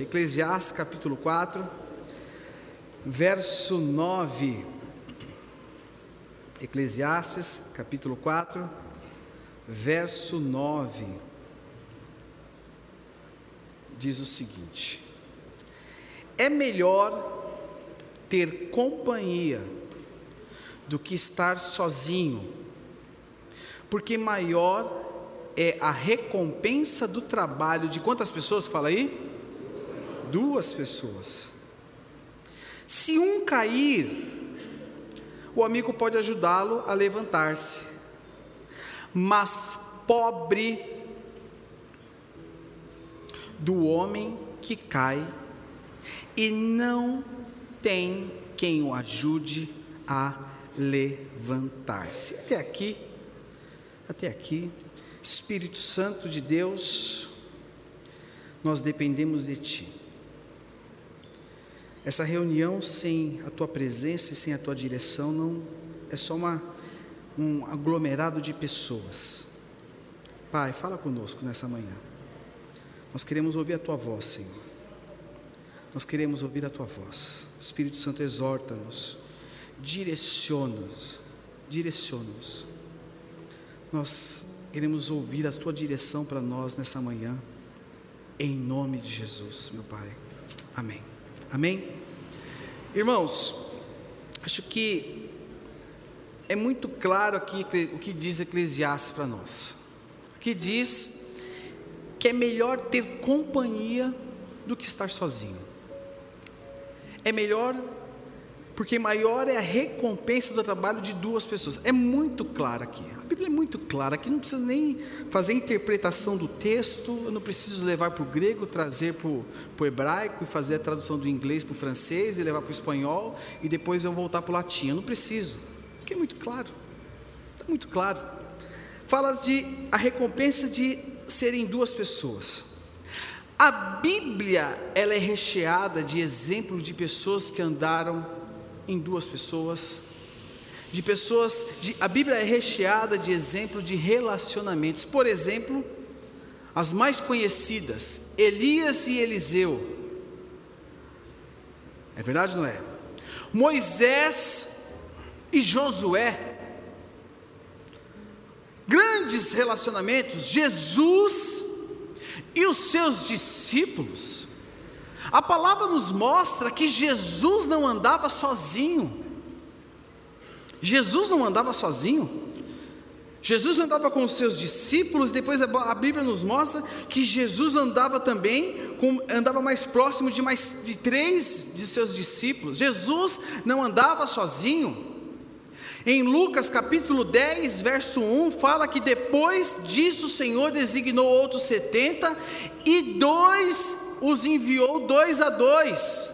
Eclesiastes capítulo 4, verso 9. Eclesiastes capítulo 4, verso 9. Diz o seguinte: É melhor ter companhia do que estar sozinho, porque maior é a recompensa do trabalho de quantas pessoas fala aí? Duas pessoas. Se um cair, o amigo pode ajudá-lo a levantar-se, mas pobre do homem que cai e não tem quem o ajude a levantar-se. Até aqui, até aqui, Espírito Santo de Deus, nós dependemos de Ti. Essa reunião sem a tua presença e sem a tua direção não é só uma, um aglomerado de pessoas. Pai, fala conosco nessa manhã. Nós queremos ouvir a tua voz, Senhor. Nós queremos ouvir a tua voz. Espírito Santo, exorta-nos, direciona-nos, direciona-nos. Nós queremos ouvir a tua direção para nós nessa manhã, em nome de Jesus, meu Pai. Amém. Amém? Irmãos, acho que é muito claro aqui o que diz Eclesiastes para nós. Que diz que é melhor ter companhia do que estar sozinho. É melhor porque maior é a recompensa do trabalho de duas pessoas. É muito claro aqui. A Bíblia é muito clara, aqui não precisa nem fazer interpretação do texto, eu não preciso levar para o grego, trazer para o hebraico e fazer a tradução do inglês para o francês e levar para o espanhol e depois eu voltar para o latim. Eu não preciso, porque é muito claro. Está muito claro. Fala de a recompensa de serem duas pessoas. A Bíblia ela é recheada de exemplos de pessoas que andaram em duas pessoas, de pessoas, de, a Bíblia é recheada de exemplos de relacionamentos. Por exemplo, as mais conhecidas, Elias e Eliseu. É verdade ou não é? Moisés e Josué. Grandes relacionamentos, Jesus e os seus discípulos. A palavra nos mostra que Jesus não andava sozinho. Jesus não andava sozinho. Jesus andava com os seus discípulos, depois a Bíblia nos mostra que Jesus andava também, com, andava mais próximo de mais de três de seus discípulos. Jesus não andava sozinho. Em Lucas capítulo 10, verso 1, fala que depois disso o Senhor designou outros setenta e dois os enviou dois a dois.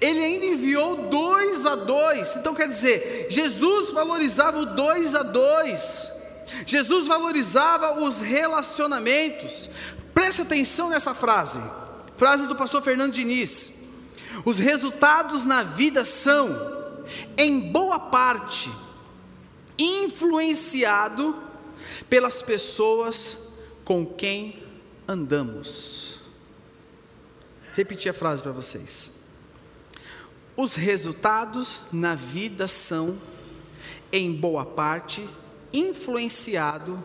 Ele ainda enviou dois a dois. Então quer dizer, Jesus valorizava o dois a dois. Jesus valorizava os relacionamentos. Preste atenção nessa frase. Frase do pastor Fernando Diniz. Os resultados na vida são, em boa parte, influenciado pelas pessoas com quem andamos repetir a frase para vocês. Os resultados na vida são, em boa parte, influenciado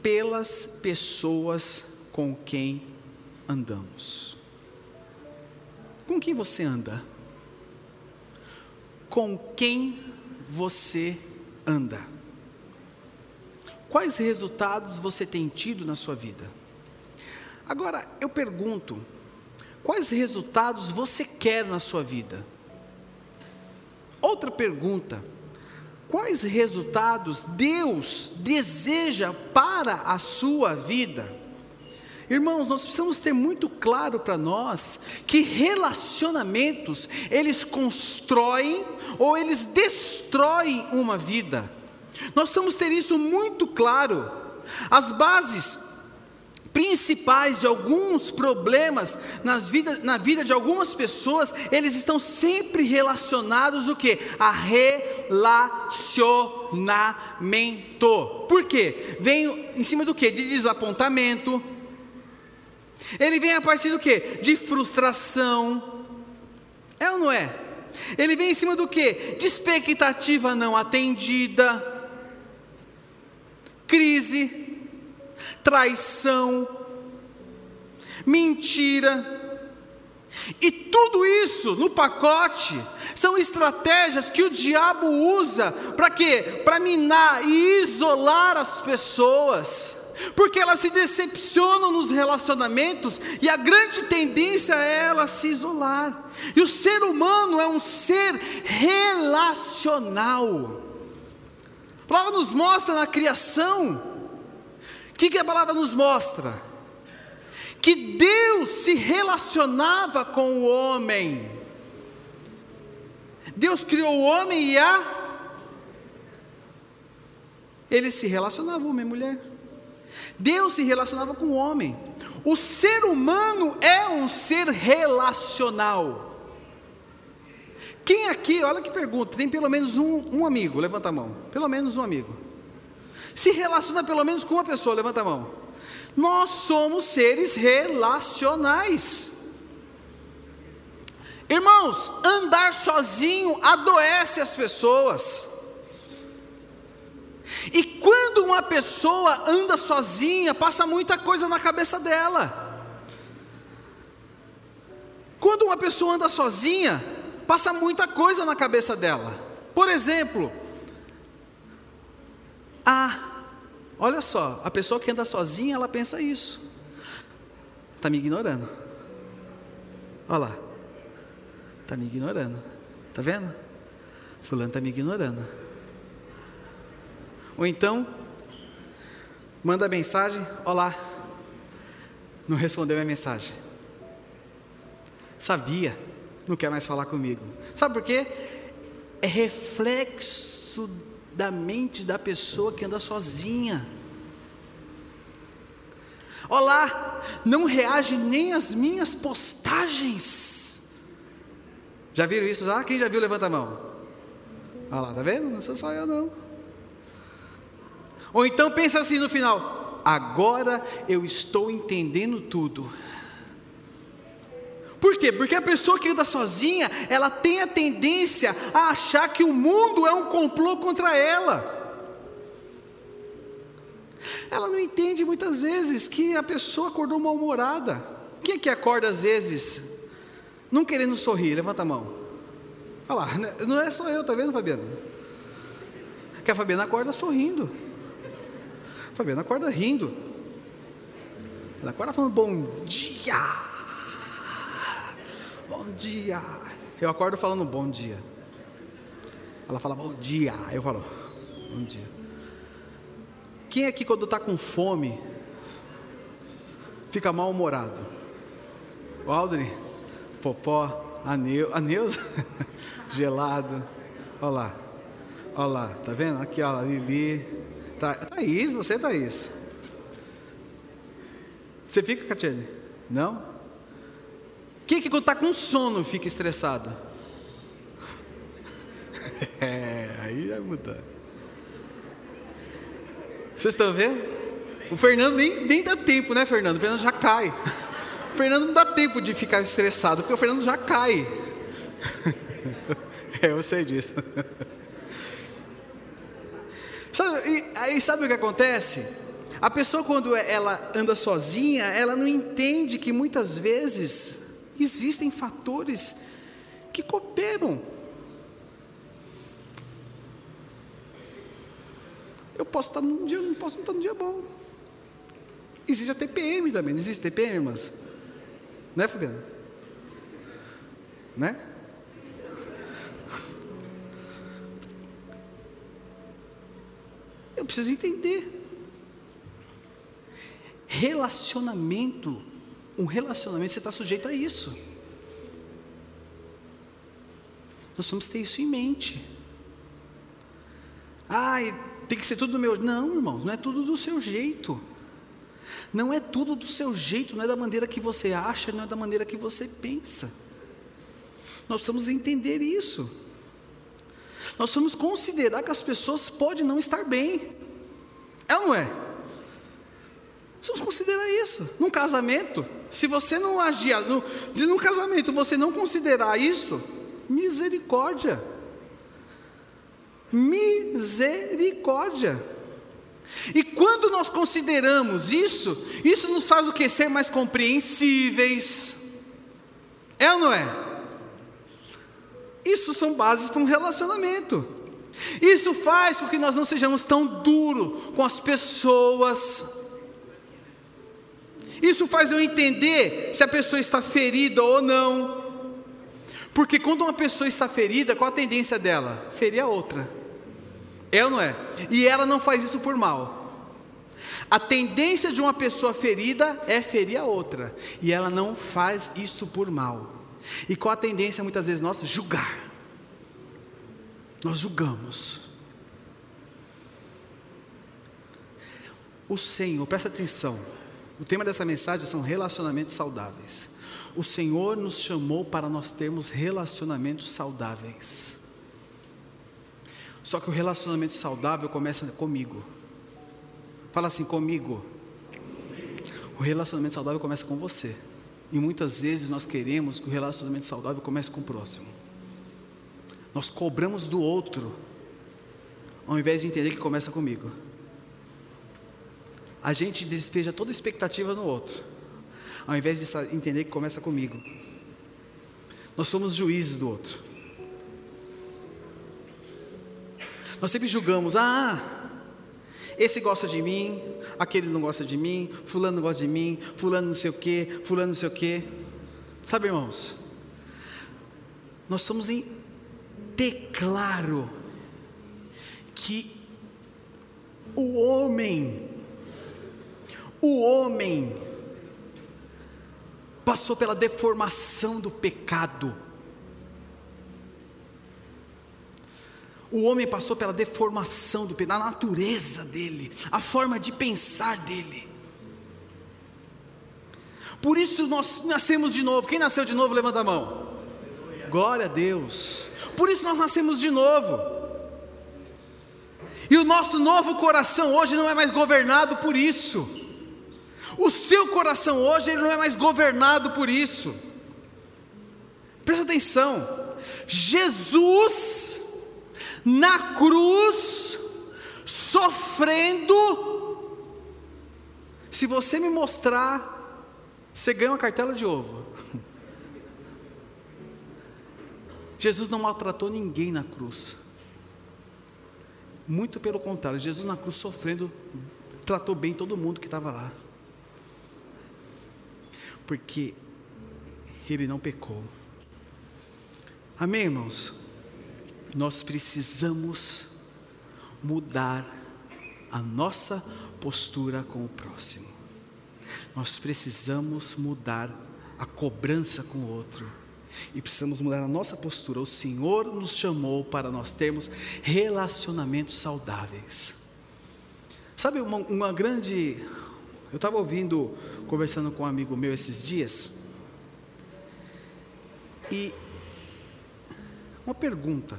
pelas pessoas com quem andamos. Com quem você anda? Com quem você anda? Quais resultados você tem tido na sua vida? Agora, eu pergunto, Quais resultados você quer na sua vida? Outra pergunta: quais resultados Deus deseja para a sua vida? Irmãos, nós precisamos ter muito claro para nós que relacionamentos, eles constroem ou eles destroem uma vida. Nós precisamos ter isso muito claro. As bases principais de alguns problemas nas vida, na vida de algumas pessoas, eles estão sempre relacionados o que? A relacionamento. Por quê? Vem em cima do que? De desapontamento, Ele vem a partir do quê? De frustração. É ou não é? Ele vem em cima do quê? De expectativa não atendida, crise, traição, mentira. E tudo isso no pacote são estratégias que o diabo usa para quê? Para minar e isolar as pessoas porque elas se decepcionam nos relacionamentos e a grande tendência é ela se isolar. E o ser humano é um ser relacional. A palavra nos mostra na criação. Que, que a palavra nos mostra? Que Deus se relacionava com o homem. Deus criou o homem e a. Ele se relacionava, homem e mulher. Deus se relacionava com o homem. O ser humano é um ser relacional. Quem aqui, olha que pergunta, tem pelo menos um, um amigo? Levanta a mão. Pelo menos um amigo. Se relaciona pelo menos com uma pessoa? Levanta a mão. Nós somos seres relacionais. Irmãos, andar sozinho adoece as pessoas. E quando uma pessoa anda sozinha, passa muita coisa na cabeça dela. Quando uma pessoa anda sozinha, passa muita coisa na cabeça dela. Por exemplo, ah, olha só, a pessoa que anda sozinha, ela pensa isso. Está me ignorando. Olha lá. Está me ignorando. Está vendo? Fulano está me ignorando. Ou então, manda mensagem: Olá, não respondeu minha mensagem. Sabia, não quer mais falar comigo. Sabe por quê? É reflexo da mente da pessoa que anda sozinha. Olá, não reage nem às minhas postagens. Já viram isso já? Quem já viu, levanta a mão. Olha lá, tá vendo? Não sou só eu não. Ou então pensa assim no final: agora eu estou entendendo tudo. Por quê? Porque a pessoa que anda sozinha, ela tem a tendência a achar que o mundo é um complô contra ela. Ela não entende muitas vezes que a pessoa acordou mal-humorada. Quem é que acorda às vezes não querendo sorrir? Levanta a mão. Olha lá, né? não é só eu, tá vendo, Fabiana? Que a Fabiana acorda sorrindo. Fabiana acorda rindo. Ela acorda falando bom dia. Bom dia. Eu acordo falando bom dia. Ela fala bom dia. Eu falo bom dia. Quem aqui quando está com fome fica mal-humorado? O Aldrin, Popó, Aneu, Aneus, gelado. Olha lá, olha lá, tá vendo? Aqui, ó, Lili, Tá, Thaís, você, Thaís? Você fica, Catiane? Não? Quem que quando está com sono fica estressado? é, aí vai mudar. Vocês estão vendo? O Fernando nem, nem dá tempo, né, Fernando? O Fernando já cai. O Fernando não dá tempo de ficar estressado, porque o Fernando já cai. é, eu sei disso. Sabe, e, aí sabe o que acontece? A pessoa quando ela anda sozinha, ela não entende que muitas vezes existem fatores que cooperam. Eu posso estar num dia, não posso estar num dia bom. Existe a TPM também, não existe TPM, irmãs? Né, Fabiana? Né? Eu preciso entender. Relacionamento, um relacionamento, você está sujeito a isso. Nós vamos ter isso em mente. Ai, tem que ser tudo do meu. Não, irmãos, não é tudo do seu jeito. Não é tudo do seu jeito, não é da maneira que você acha, não é da maneira que você pensa. Nós precisamos entender isso. Nós vamos considerar que as pessoas podem não estar bem. É ou não é? Precisamos considerar isso. Num casamento, se você não agir, no, num casamento você não considerar isso, misericórdia. Misericórdia. E quando nós consideramos isso, isso nos faz o que? Ser mais compreensíveis. É ou não é? Isso são bases para um relacionamento. Isso faz com que nós não sejamos tão duros com as pessoas. Isso faz eu entender se a pessoa está ferida ou não. Porque quando uma pessoa está ferida, qual a tendência dela? Ferir a outra. É ou não é? E ela não faz isso por mal. A tendência de uma pessoa ferida é ferir a outra. E ela não faz isso por mal. E qual a tendência muitas vezes nossa? Julgar. Nós julgamos. O Senhor, presta atenção. O tema dessa mensagem são relacionamentos saudáveis. O Senhor nos chamou para nós termos relacionamentos saudáveis. Só que o relacionamento saudável começa comigo. Fala assim comigo. O relacionamento saudável começa com você. E muitas vezes nós queremos que o relacionamento saudável comece com o próximo. Nós cobramos do outro, ao invés de entender que começa comigo. A gente despeja toda expectativa no outro, ao invés de entender que começa comigo. Nós somos juízes do outro. Nós sempre julgamos, ah, esse gosta de mim, aquele não gosta de mim, fulano não gosta de mim, fulano não sei o que, fulano não sei o que. Sabe, irmãos? Nós somos em ter claro que o homem, o homem, passou pela deformação do pecado. O homem passou pela deformação do pecado, a natureza dele, a forma de pensar dele. Por isso nós nascemos de novo. Quem nasceu de novo, levanta a mão. Glória a Deus. Por isso nós nascemos de novo. E o nosso novo coração hoje não é mais governado por isso. O seu coração hoje ele não é mais governado por isso. Presta atenção. Jesus na cruz, sofrendo. Se você me mostrar, você ganha uma cartela de ovo. Jesus não maltratou ninguém na cruz. Muito pelo contrário, Jesus na cruz sofrendo, tratou bem todo mundo que estava lá. Porque ele não pecou. Amém, irmãos? nós precisamos mudar a nossa postura com o próximo. Nós precisamos mudar a cobrança com o outro. E precisamos mudar a nossa postura. O Senhor nos chamou para nós termos relacionamentos saudáveis. Sabe uma, uma grande. Eu estava ouvindo, conversando com um amigo meu esses dias. E uma pergunta.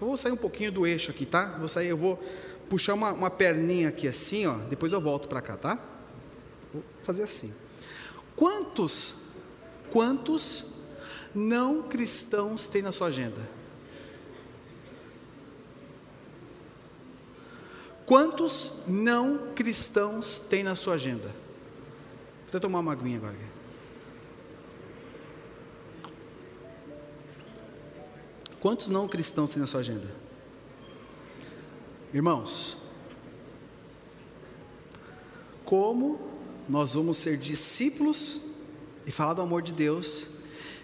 Eu vou sair um pouquinho do eixo aqui, tá? Vou sair, eu vou puxar uma, uma perninha aqui assim, ó. Depois eu volto para cá, tá? Vou fazer assim. Quantos, quantos não cristãos tem na sua agenda? Quantos não cristãos tem na sua agenda? Vou tomar uma aguinha agora. Quantos não cristãos tem na sua agenda? Irmãos, como nós vamos ser discípulos e falar do amor de Deus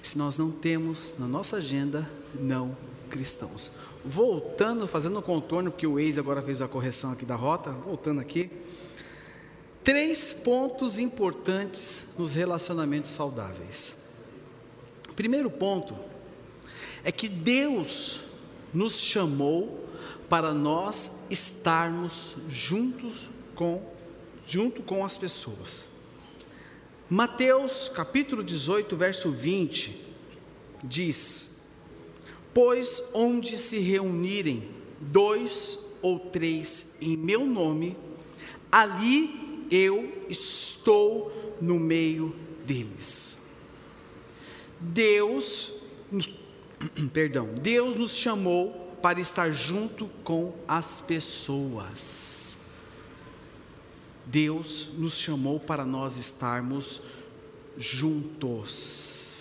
se nós não temos na nossa agenda não cristãos? Voltando, fazendo um contorno, porque o ex agora fez a correção aqui da rota, voltando aqui. Três pontos importantes nos relacionamentos saudáveis. Primeiro ponto, é que Deus nos chamou para nós estarmos juntos com junto com as pessoas. Mateus capítulo 18, verso 20 diz: Pois onde se reunirem dois ou três em meu nome, ali eu estou no meio deles. Deus, perdão, Deus nos chamou para estar junto com as pessoas. Deus nos chamou para nós estarmos juntos.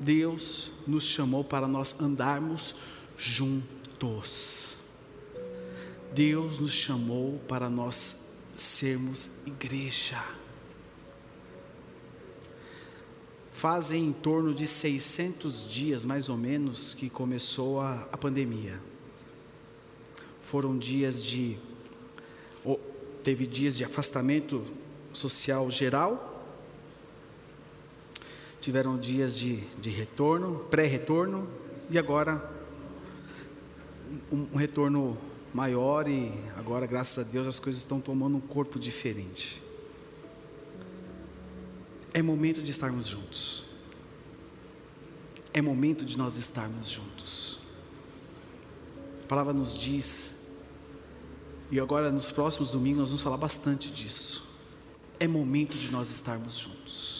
Deus nos chamou para nós andarmos juntos. Deus nos chamou para nós sermos igreja. Fazem em torno de 600 dias, mais ou menos, que começou a, a pandemia. Foram dias de. Teve dias de afastamento social geral, tiveram dias de, de retorno, pré-retorno, e agora um, um retorno maior, e agora, graças a Deus, as coisas estão tomando um corpo diferente. É momento de estarmos juntos. É momento de nós estarmos juntos. A palavra nos diz, e agora nos próximos domingos nós vamos falar bastante disso. É momento de nós estarmos juntos.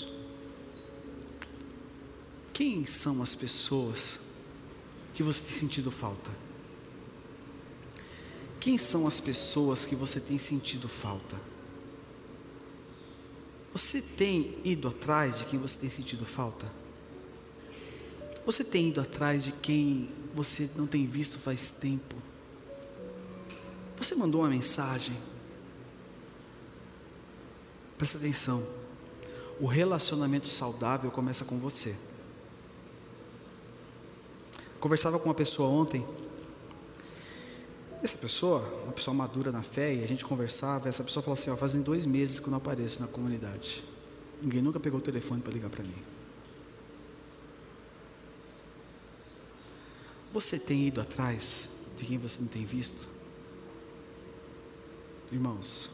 Quem são as pessoas que você tem sentido falta? Quem são as pessoas que você tem sentido falta? Você tem ido atrás de quem você tem sentido falta? Você tem ido atrás de quem você não tem visto faz tempo? Você mandou uma mensagem? Presta atenção. O relacionamento saudável começa com você. Conversava com uma pessoa ontem. Essa pessoa, uma pessoa madura na fé, e a gente conversava. Essa pessoa falou assim: ó, fazem dois meses que eu não apareço na comunidade. Ninguém nunca pegou o telefone para ligar para mim. Você tem ido atrás de quem você não tem visto? Irmãos,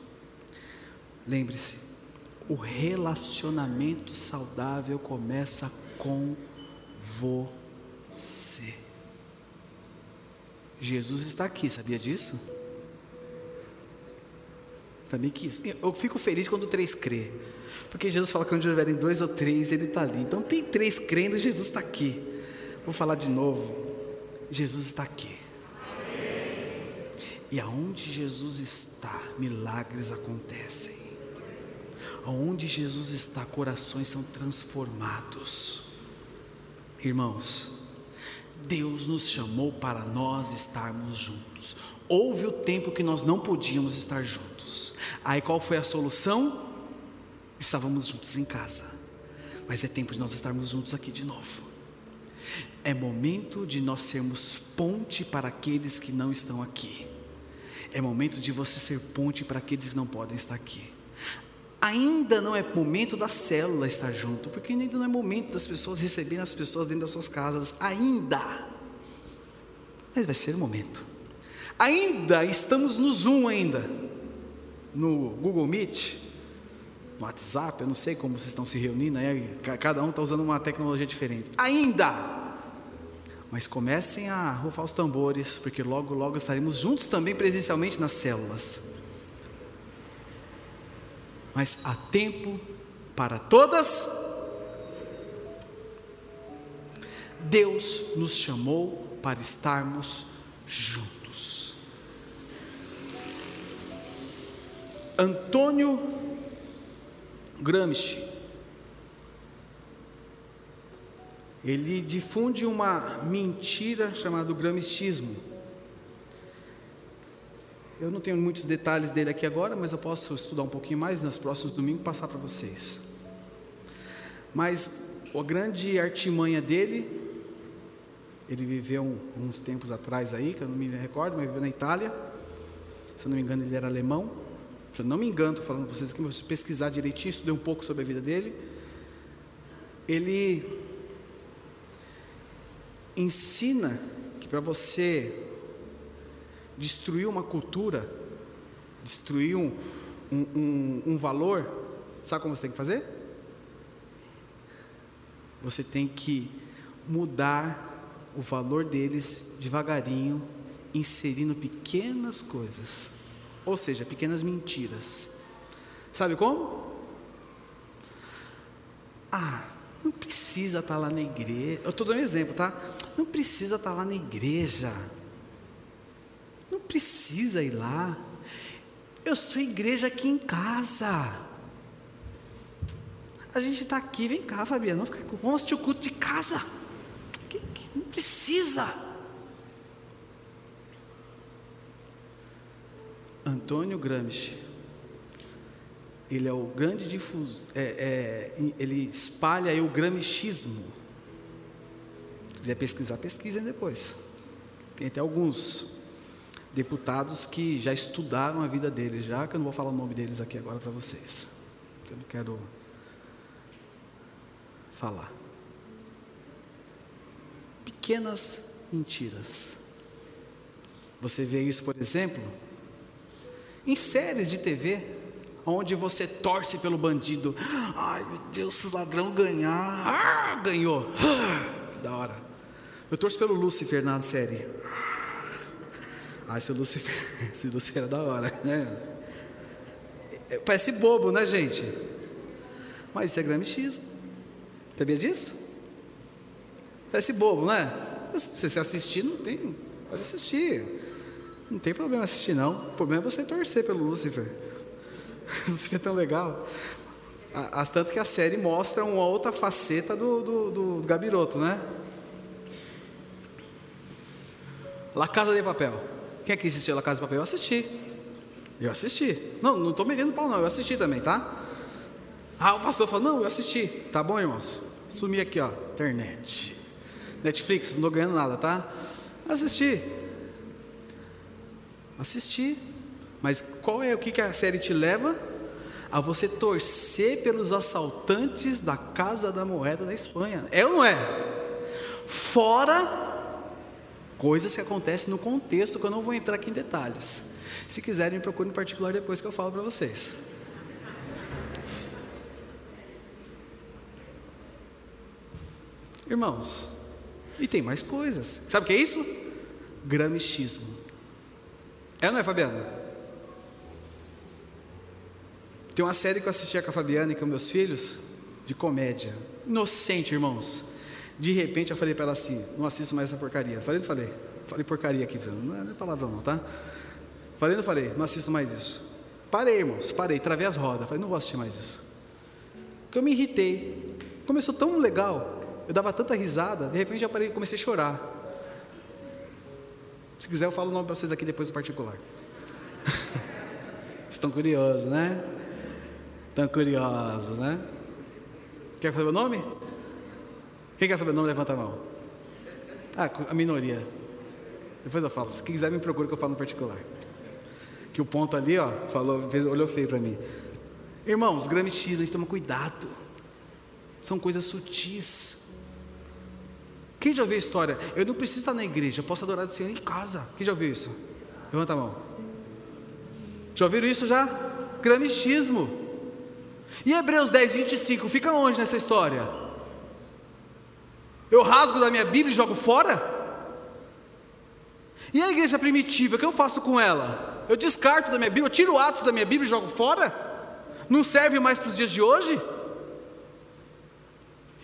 lembre-se, o relacionamento saudável começa com você você. Jesus está aqui, sabia disso? Também quis. Eu fico feliz quando três crê. Porque Jesus fala que onde houverem dois ou três, Ele está ali. Então tem três crendo, Jesus está aqui. Vou falar de novo. Jesus está aqui. E aonde Jesus está, milagres acontecem. Aonde Jesus está, corações são transformados. Irmãos, Deus nos chamou para nós estarmos juntos. Houve o tempo que nós não podíamos estar juntos. Aí qual foi a solução? Estávamos juntos em casa. Mas é tempo de nós estarmos juntos aqui de novo. É momento de nós sermos ponte para aqueles que não estão aqui. É momento de você ser ponte para aqueles que não podem estar aqui. Ainda não é momento da célula estar junto, porque ainda não é momento das pessoas receberem as pessoas dentro das suas casas, ainda. Mas vai ser o momento. Ainda estamos no Zoom ainda, no Google Meet, no WhatsApp, eu não sei como vocês estão se reunindo, né? cada um está usando uma tecnologia diferente. Ainda. Mas comecem a rufar os tambores, porque logo, logo estaremos juntos também presencialmente nas células mas há tempo para todas. Deus nos chamou para estarmos juntos. Antônio Gramsci, ele difunde uma mentira chamada gramscismo eu não tenho muitos detalhes dele aqui agora, mas eu posso estudar um pouquinho mais nos próximos domingos e passar para vocês. Mas a grande artimanha dele, ele viveu uns tempos atrás aí, que eu não me recordo, mas viveu na Itália. Se eu não me engano, ele era alemão. Se eu não me engano, estou falando para vocês aqui, mas se pesquisar direitinho, estudei um pouco sobre a vida dele. Ele ensina que para você destruir uma cultura, destruir um, um, um, um valor, sabe como você tem que fazer? Você tem que mudar o valor deles devagarinho, inserindo pequenas coisas, ou seja, pequenas mentiras. Sabe como? Ah, não precisa estar lá na igreja. Eu estou dando um exemplo, tá? Não precisa estar lá na igreja. Precisa ir lá. Eu sou igreja aqui em casa. A gente está aqui, vem cá, Fabiana, vamos, ficar, vamos assistir o culto de casa. Não precisa. Antônio Gramsci, ele é o grande difusor, é, é, ele espalha o gramscismo. Se quiser pesquisar, pesquisem depois. Tem até alguns deputados que já estudaram a vida deles, já que eu não vou falar o nome deles aqui agora para vocês, que eu não quero falar. Pequenas mentiras. Você vê isso, por exemplo, em séries de TV, onde você torce pelo bandido. Ai meu Deus, se ladrão ganhar, ah, ganhou, ah, da hora. Eu torço pelo Lúcifer na série. Ah, esse Lúcifer, esse Lúcifer é da hora, né? É, parece bobo, né, gente? Mas isso é gramichismo. Sabia disso? Parece bobo, não é? Se você assistir, não tem. Pode assistir. Não tem problema assistir, não. O problema é você torcer pelo Lúcifer. Lúcifer é tão legal. As tanto que a série mostra uma outra faceta do, do, do Gabiroto, né? La Casa de Papel. Quem é que assistiu La Casa de Papel? Eu assisti. Eu assisti. Não, não estou medendo pau, não. Eu assisti também, tá? Ah, o pastor falou: Não, eu assisti. Tá bom, irmãos? Sumi aqui, ó. Internet. Netflix, não estou ganhando nada, tá? Assisti. Assisti. Mas qual é o que, que a série te leva? A você torcer pelos assaltantes da Casa da Moeda da Espanha. É ou não é? Fora coisas que acontecem no contexto que eu não vou entrar aqui em detalhes. Se quiserem, procurem em particular depois que eu falo para vocês. Irmãos, e tem mais coisas. Sabe o que é isso? Gramichismo. É não é, Fabiana? Tem uma série que eu assistia com a Fabiana e com meus filhos, de comédia. Inocente, irmãos. De repente eu falei para ela assim: não assisto mais essa porcaria. Falei, não falei? Falei porcaria aqui, não é palavrão não, tá? Falei, não falei? Não assisto mais isso. Parei, irmãos, parei, travei as rodas. Falei, não vou assistir mais isso. Porque eu me irritei. Começou tão legal, eu dava tanta risada, de repente eu parei, comecei a chorar. Se quiser, eu falo o nome para vocês aqui depois do particular. Estão curiosos, né? Estão curiosos, né? Quer saber o nome? Quem quer saber o nome? Levanta a mão. Ah, a minoria. Depois eu falo. Se quiser, me procure que eu falo no particular. Que o ponto ali, ó, falou, fez, olhou feio para mim. Irmãos, gramichismo, a gente toma cuidado. São coisas sutis. Quem já ouviu a história? Eu não preciso estar na igreja, eu posso adorar o Senhor em casa. Quem já ouviu isso? Levanta a mão. Já ouviram isso já? Gramichismo. E Hebreus 10, 25, fica onde nessa história? Eu rasgo da minha Bíblia e jogo fora? E a igreja primitiva, o que eu faço com ela? Eu descarto da minha Bíblia, eu tiro atos da minha Bíblia e jogo fora? Não serve mais para os dias de hoje?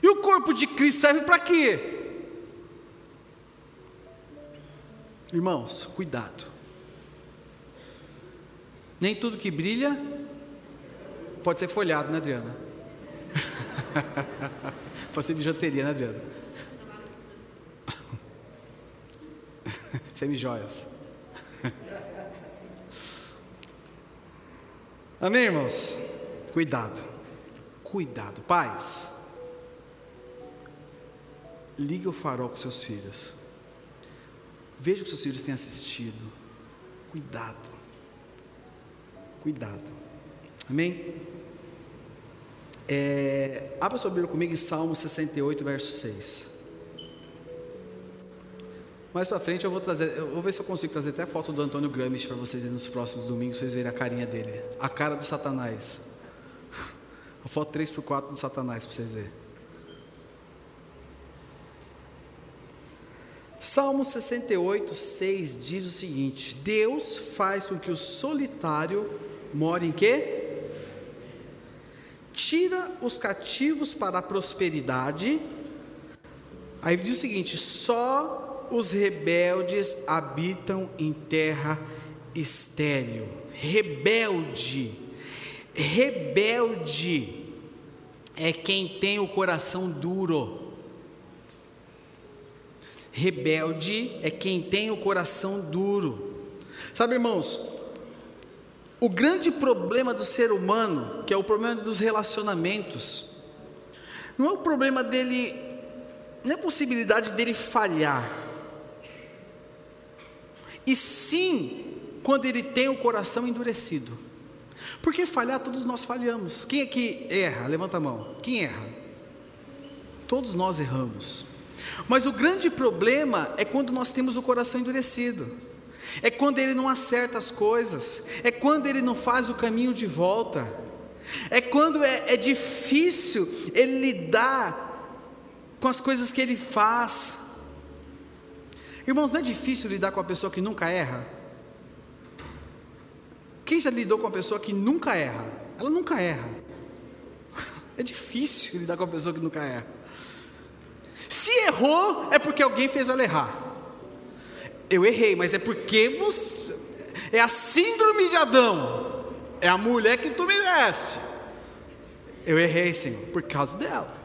E o corpo de Cristo serve para quê? Irmãos, cuidado. Nem tudo que brilha pode ser folhado, né, Adriana? pode ser bijuteria, né, Adriana? Semi-joias. Amém, irmãos? Cuidado. Cuidado. Pais, ligue o farol com seus filhos. Veja o que seus filhos têm assistido. Cuidado. Cuidado. Amém? É, abra sua Bíblia comigo em Salmo 68, verso 6. Mais para frente eu vou trazer, eu vou ver se eu consigo trazer até a foto do Antônio Gramsci para vocês nos próximos domingos, vocês verem a carinha dele, a cara do Satanás. A foto 3 por 4 do Satanás para vocês verem. Salmo 68, 6 diz o seguinte: Deus faz com que o solitário more em quê? tira os cativos para a prosperidade. Aí diz o seguinte: só os rebeldes habitam em terra estéril. Rebelde, rebelde é quem tem o coração duro. Rebelde é quem tem o coração duro. Sabe, irmãos, o grande problema do ser humano, que é o problema dos relacionamentos, não é o problema dele, não é a possibilidade dele falhar, e sim quando ele tem o coração endurecido. Porque falhar, todos nós falhamos. Quem é que erra? Levanta a mão. Quem erra? Todos nós erramos. Mas o grande problema é quando nós temos o coração endurecido, é quando ele não acerta as coisas, é quando ele não faz o caminho de volta, é quando é, é difícil ele lidar com as coisas que ele faz. Irmãos, não é difícil lidar com a pessoa que nunca erra? Quem já lidou com uma pessoa que nunca erra? Ela nunca erra. É difícil lidar com uma pessoa que nunca erra. Se errou, é porque alguém fez ela errar. Eu errei, mas é porque você. É a síndrome de Adão. É a mulher que tu me deste. Eu errei, Senhor, por causa dela.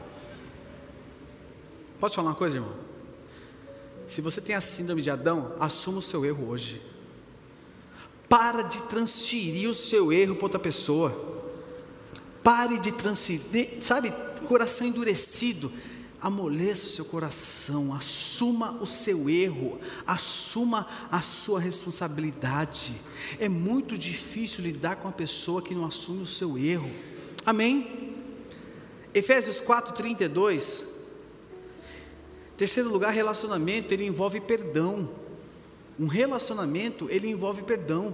Pode falar uma coisa, irmão? Se você tem a síndrome de Adão, assuma o seu erro hoje. Para de transferir o seu erro para outra pessoa. Pare de transferir, sabe, coração endurecido amoleça o seu coração, assuma o seu erro, assuma a sua responsabilidade. É muito difícil lidar com uma pessoa que não assume o seu erro. Amém? Efésios 4:32. Terceiro lugar, relacionamento, ele envolve perdão. Um relacionamento, ele envolve perdão.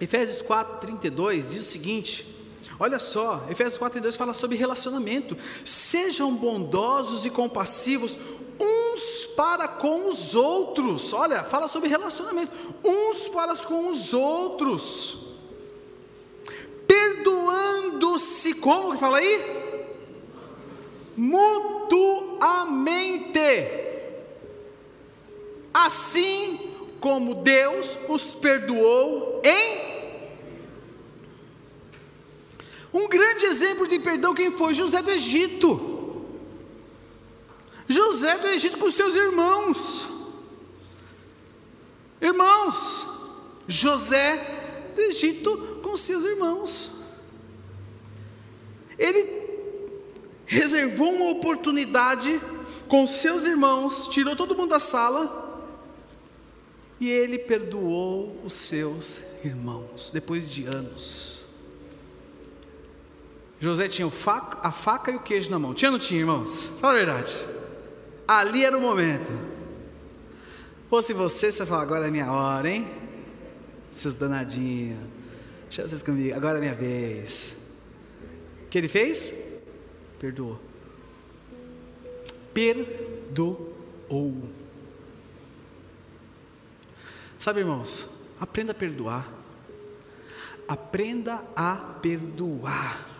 Efésios 4:32 diz o seguinte: Olha só, Efésios 4 e 2 fala sobre relacionamento. Sejam bondosos e compassivos uns para com os outros. Olha, fala sobre relacionamento. Uns para com os outros. Perdoando-se, como que fala aí? Mutuamente. Assim como Deus os perdoou em um grande exemplo de perdão, quem foi? José do Egito. José do Egito com seus irmãos. Irmãos, José do Egito com seus irmãos. Ele reservou uma oportunidade com seus irmãos, tirou todo mundo da sala e ele perdoou os seus irmãos depois de anos. José tinha a faca e o queijo na mão. Tinha ou não tinha, irmãos? Fala a verdade. Ali era o momento. Fosse você, você fala, agora é minha hora, hein? Seus danadinhos. Deixa vocês comigo, agora é minha vez. O que ele fez? Perdoou. Perdoou. Sabe, irmãos, aprenda a perdoar. Aprenda a perdoar.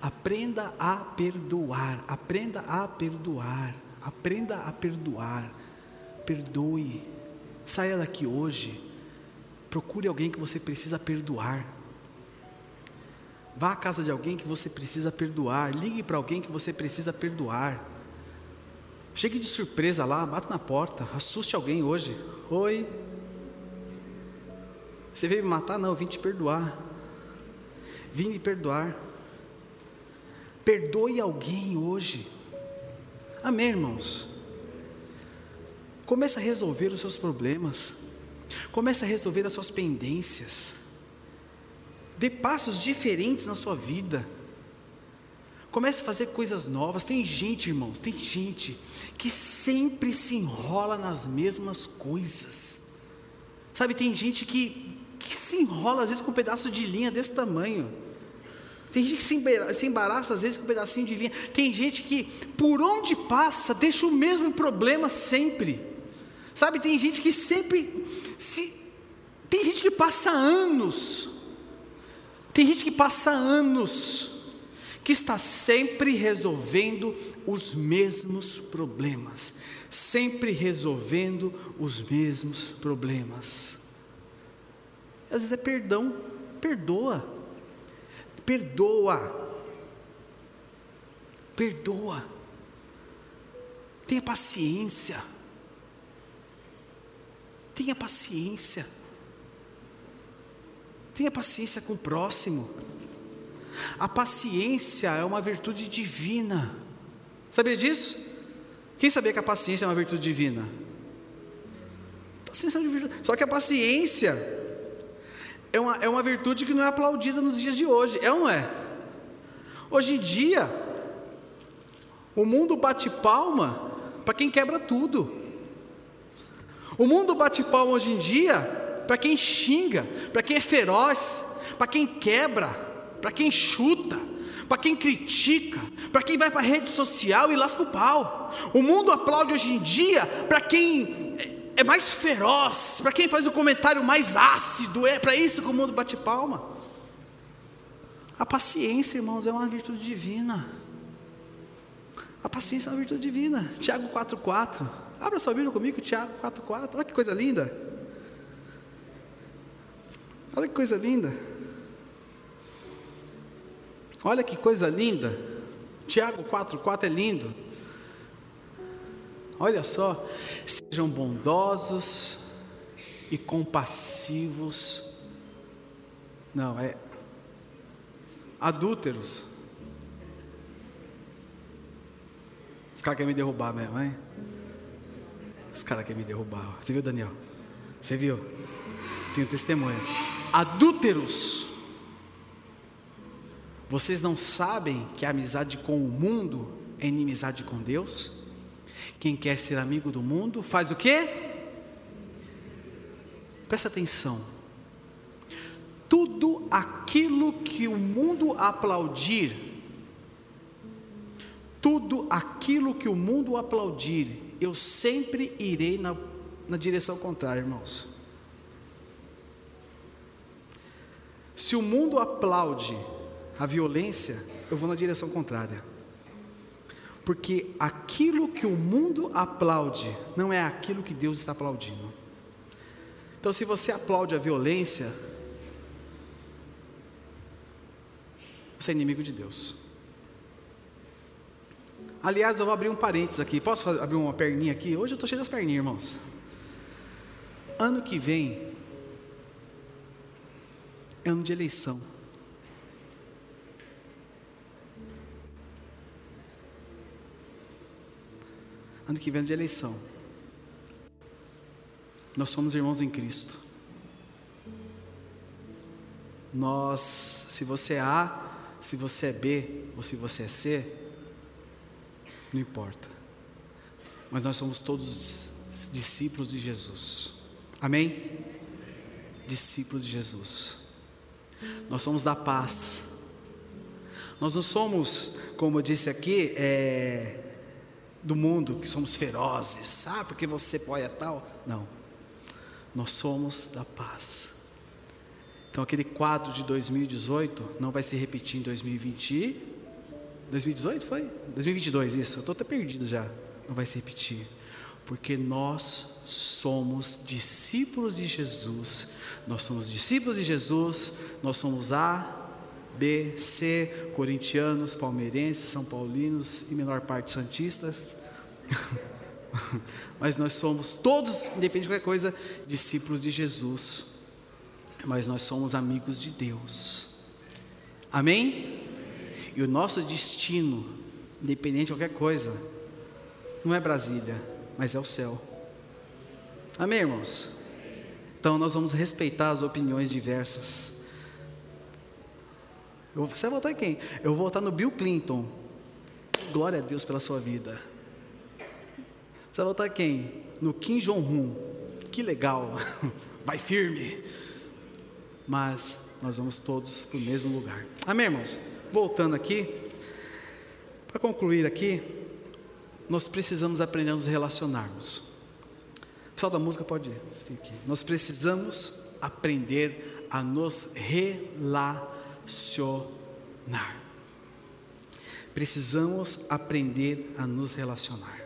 Aprenda a perdoar, aprenda a perdoar, aprenda a perdoar. Perdoe. Saia daqui hoje. Procure alguém que você precisa perdoar. Vá à casa de alguém que você precisa perdoar. Ligue para alguém que você precisa perdoar. Chegue de surpresa lá, bata na porta, assuste alguém hoje. Oi. Você veio me matar? Não, eu vim te perdoar. Vim me perdoar. Perdoe alguém hoje. Amém, irmãos? Comece a resolver os seus problemas. Comece a resolver as suas pendências. Dê passos diferentes na sua vida. Comece a fazer coisas novas. Tem gente, irmãos, tem gente que sempre se enrola nas mesmas coisas. Sabe, tem gente que, que se enrola às vezes com um pedaço de linha desse tamanho. Tem gente que se embaraça às vezes com um pedacinho de linha. Tem gente que, por onde passa, deixa o mesmo problema sempre. Sabe, tem gente que sempre se. Tem gente que passa anos Tem gente que passa anos, que está sempre resolvendo os mesmos problemas, sempre resolvendo os mesmos problemas. Às vezes é perdão, perdoa, perdoa, perdoa, tenha paciência, tenha paciência, tenha paciência com o próximo. A paciência é uma virtude divina. Sabia disso? Quem sabia que a paciência é uma virtude divina? Paciência é uma virtude. Só que a paciência é uma, é uma virtude que não é aplaudida nos dias de hoje. É ou não é? Hoje em dia, o mundo bate palma para quem quebra tudo. O mundo bate palma hoje em dia para quem xinga, para quem é feroz, para quem quebra para quem chuta, para quem critica, para quem vai para a rede social e lasca o pau. O mundo aplaude hoje em dia para quem é mais feroz, para quem faz o comentário mais ácido, é para isso que o mundo bate palma. A paciência, irmãos, é uma virtude divina. A paciência é uma virtude divina. Tiago 4,4. Abra sua Bíblia comigo, Tiago 4,4. Olha que coisa linda. Olha que coisa linda. Olha que coisa linda. Tiago 4,4 é lindo. Olha só, sejam bondosos e compassivos. Não, é adúlteros. Os caras querem me derrubar mesmo, hein? Os caras querem me derrubar. Você viu, Daniel? Você viu? Tenho testemunha. Adúlteros vocês não sabem que a amizade com o mundo é inimizade com Deus? Quem quer ser amigo do mundo faz o quê? Presta atenção. Tudo aquilo que o mundo aplaudir, tudo aquilo que o mundo aplaudir, eu sempre irei na, na direção contrária, irmãos. Se o mundo aplaude a violência, eu vou na direção contrária. Porque aquilo que o mundo aplaude não é aquilo que Deus está aplaudindo. Então, se você aplaude a violência, você é inimigo de Deus. Aliás, eu vou abrir um parênteses aqui. Posso abrir uma perninha aqui? Hoje eu estou cheio das perninhas, irmãos. Ano que vem é ano de eleição. ano que vem é de eleição. Nós somos irmãos em Cristo. Nós, se você é A, se você é B ou se você é C, não importa. Mas nós somos todos discípulos de Jesus. Amém? Discípulos de Jesus. Nós somos da paz. Nós não somos, como eu disse aqui, é, do mundo, que somos ferozes, ah, porque você pode é tal. Não, nós somos da paz. Então aquele quadro de 2018 não vai se repetir em 2020. 2018 foi? 2022, isso. Eu estou até perdido já. Não vai se repetir. Porque nós somos discípulos de Jesus. Nós somos discípulos de Jesus. Nós somos A, B, C, corintianos, palmeirenses, são paulinos e menor parte santistas. Mas nós somos todos, independente de qualquer coisa, discípulos de Jesus. Mas nós somos amigos de Deus. Amém? E o nosso destino, independente de qualquer coisa, não é Brasília, mas é o céu. Amém, irmãos? Então nós vamos respeitar as opiniões diversas. Eu, você vai votar em quem? Eu vou votar no Bill Clinton. Glória a Deus pela sua vida. Você vai votar em quem? No Kim Jong-un. Que legal. Vai firme. Mas nós vamos todos para o mesmo lugar. Amém, irmãos? Voltando aqui. Para concluir aqui, nós precisamos aprender a nos relacionarmos. O pessoal da música pode ir. Nós precisamos aprender a nos relacionar Precisamos aprender a nos relacionar.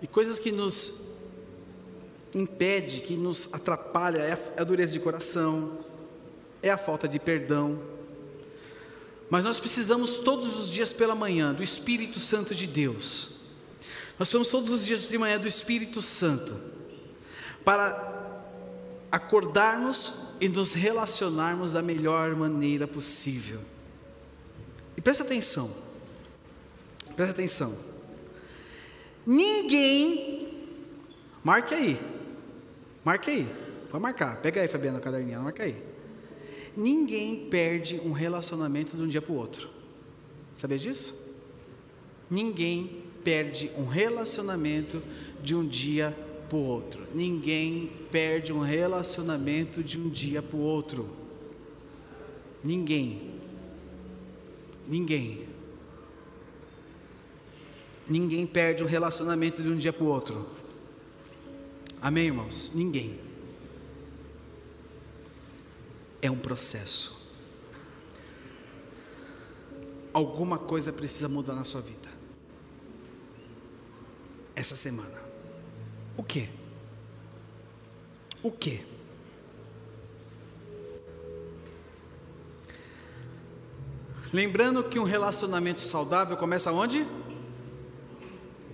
E coisas que nos impede, que nos atrapalha é a dureza de coração, é a falta de perdão. Mas nós precisamos todos os dias pela manhã do Espírito Santo de Deus. Nós precisamos todos os dias de manhã do Espírito Santo para acordarmos e nos relacionarmos da melhor maneira possível. E presta atenção, presta atenção. Ninguém, marque aí, marque aí, pode marcar, pega aí, Fabiana, a caderninha, marca aí. Ninguém perde um relacionamento de um dia para o outro. Sabia disso? Ninguém perde um relacionamento de um dia para o outro. Ninguém perde um relacionamento de um dia para o outro. Ninguém. Ninguém. Ninguém perde um relacionamento de um dia para o outro. Amém, irmãos? Ninguém. É um processo. Alguma coisa precisa mudar na sua vida. Essa semana. O que? O que? Lembrando que um relacionamento saudável começa onde?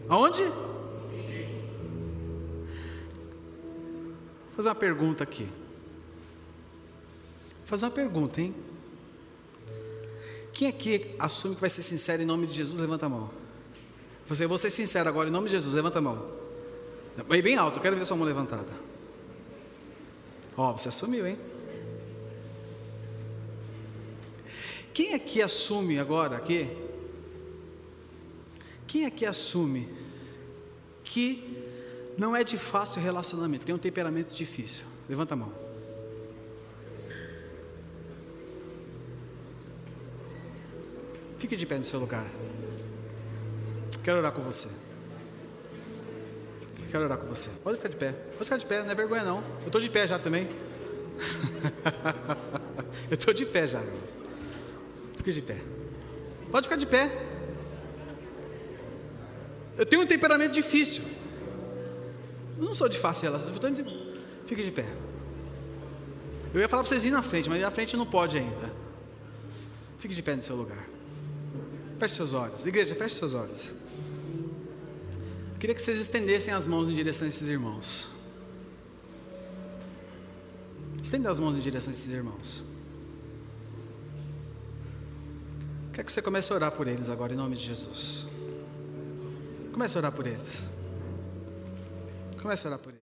Aonde? Vou fazer uma pergunta aqui. Vou fazer uma pergunta, hein? Quem aqui assume que vai ser sincero em nome de Jesus? Levanta a mão. Você, vou ser sincero agora, em nome de Jesus, levanta a mão. Bem, bem alto, eu quero ver sua mão levantada. Ó, oh, você assumiu, hein? Quem aqui assume agora aqui? Quem aqui assume que não é de fácil relacionamento, tem um temperamento difícil? Levanta a mão. Fique de pé no seu lugar. Quero orar com você. Quero orar com você. Pode ficar de pé. Pode ficar de pé, não é vergonha não. Eu estou de pé já também. Eu estou de pé já. Fique de pé. Pode ficar de pé. Eu tenho um temperamento difícil. Eu não sou de fácil relação. De... Fique de pé. Eu ia falar para vocês irem na frente, mas na frente não pode ainda. Fique de pé no seu lugar. Feche seus olhos. Igreja, feche seus olhos. Queria que vocês estendessem as mãos em direção a esses irmãos. Estenda as mãos em direção a esses irmãos. Quero que você comece a orar por eles agora, em nome de Jesus. Comece a orar por eles. Comece a orar por eles.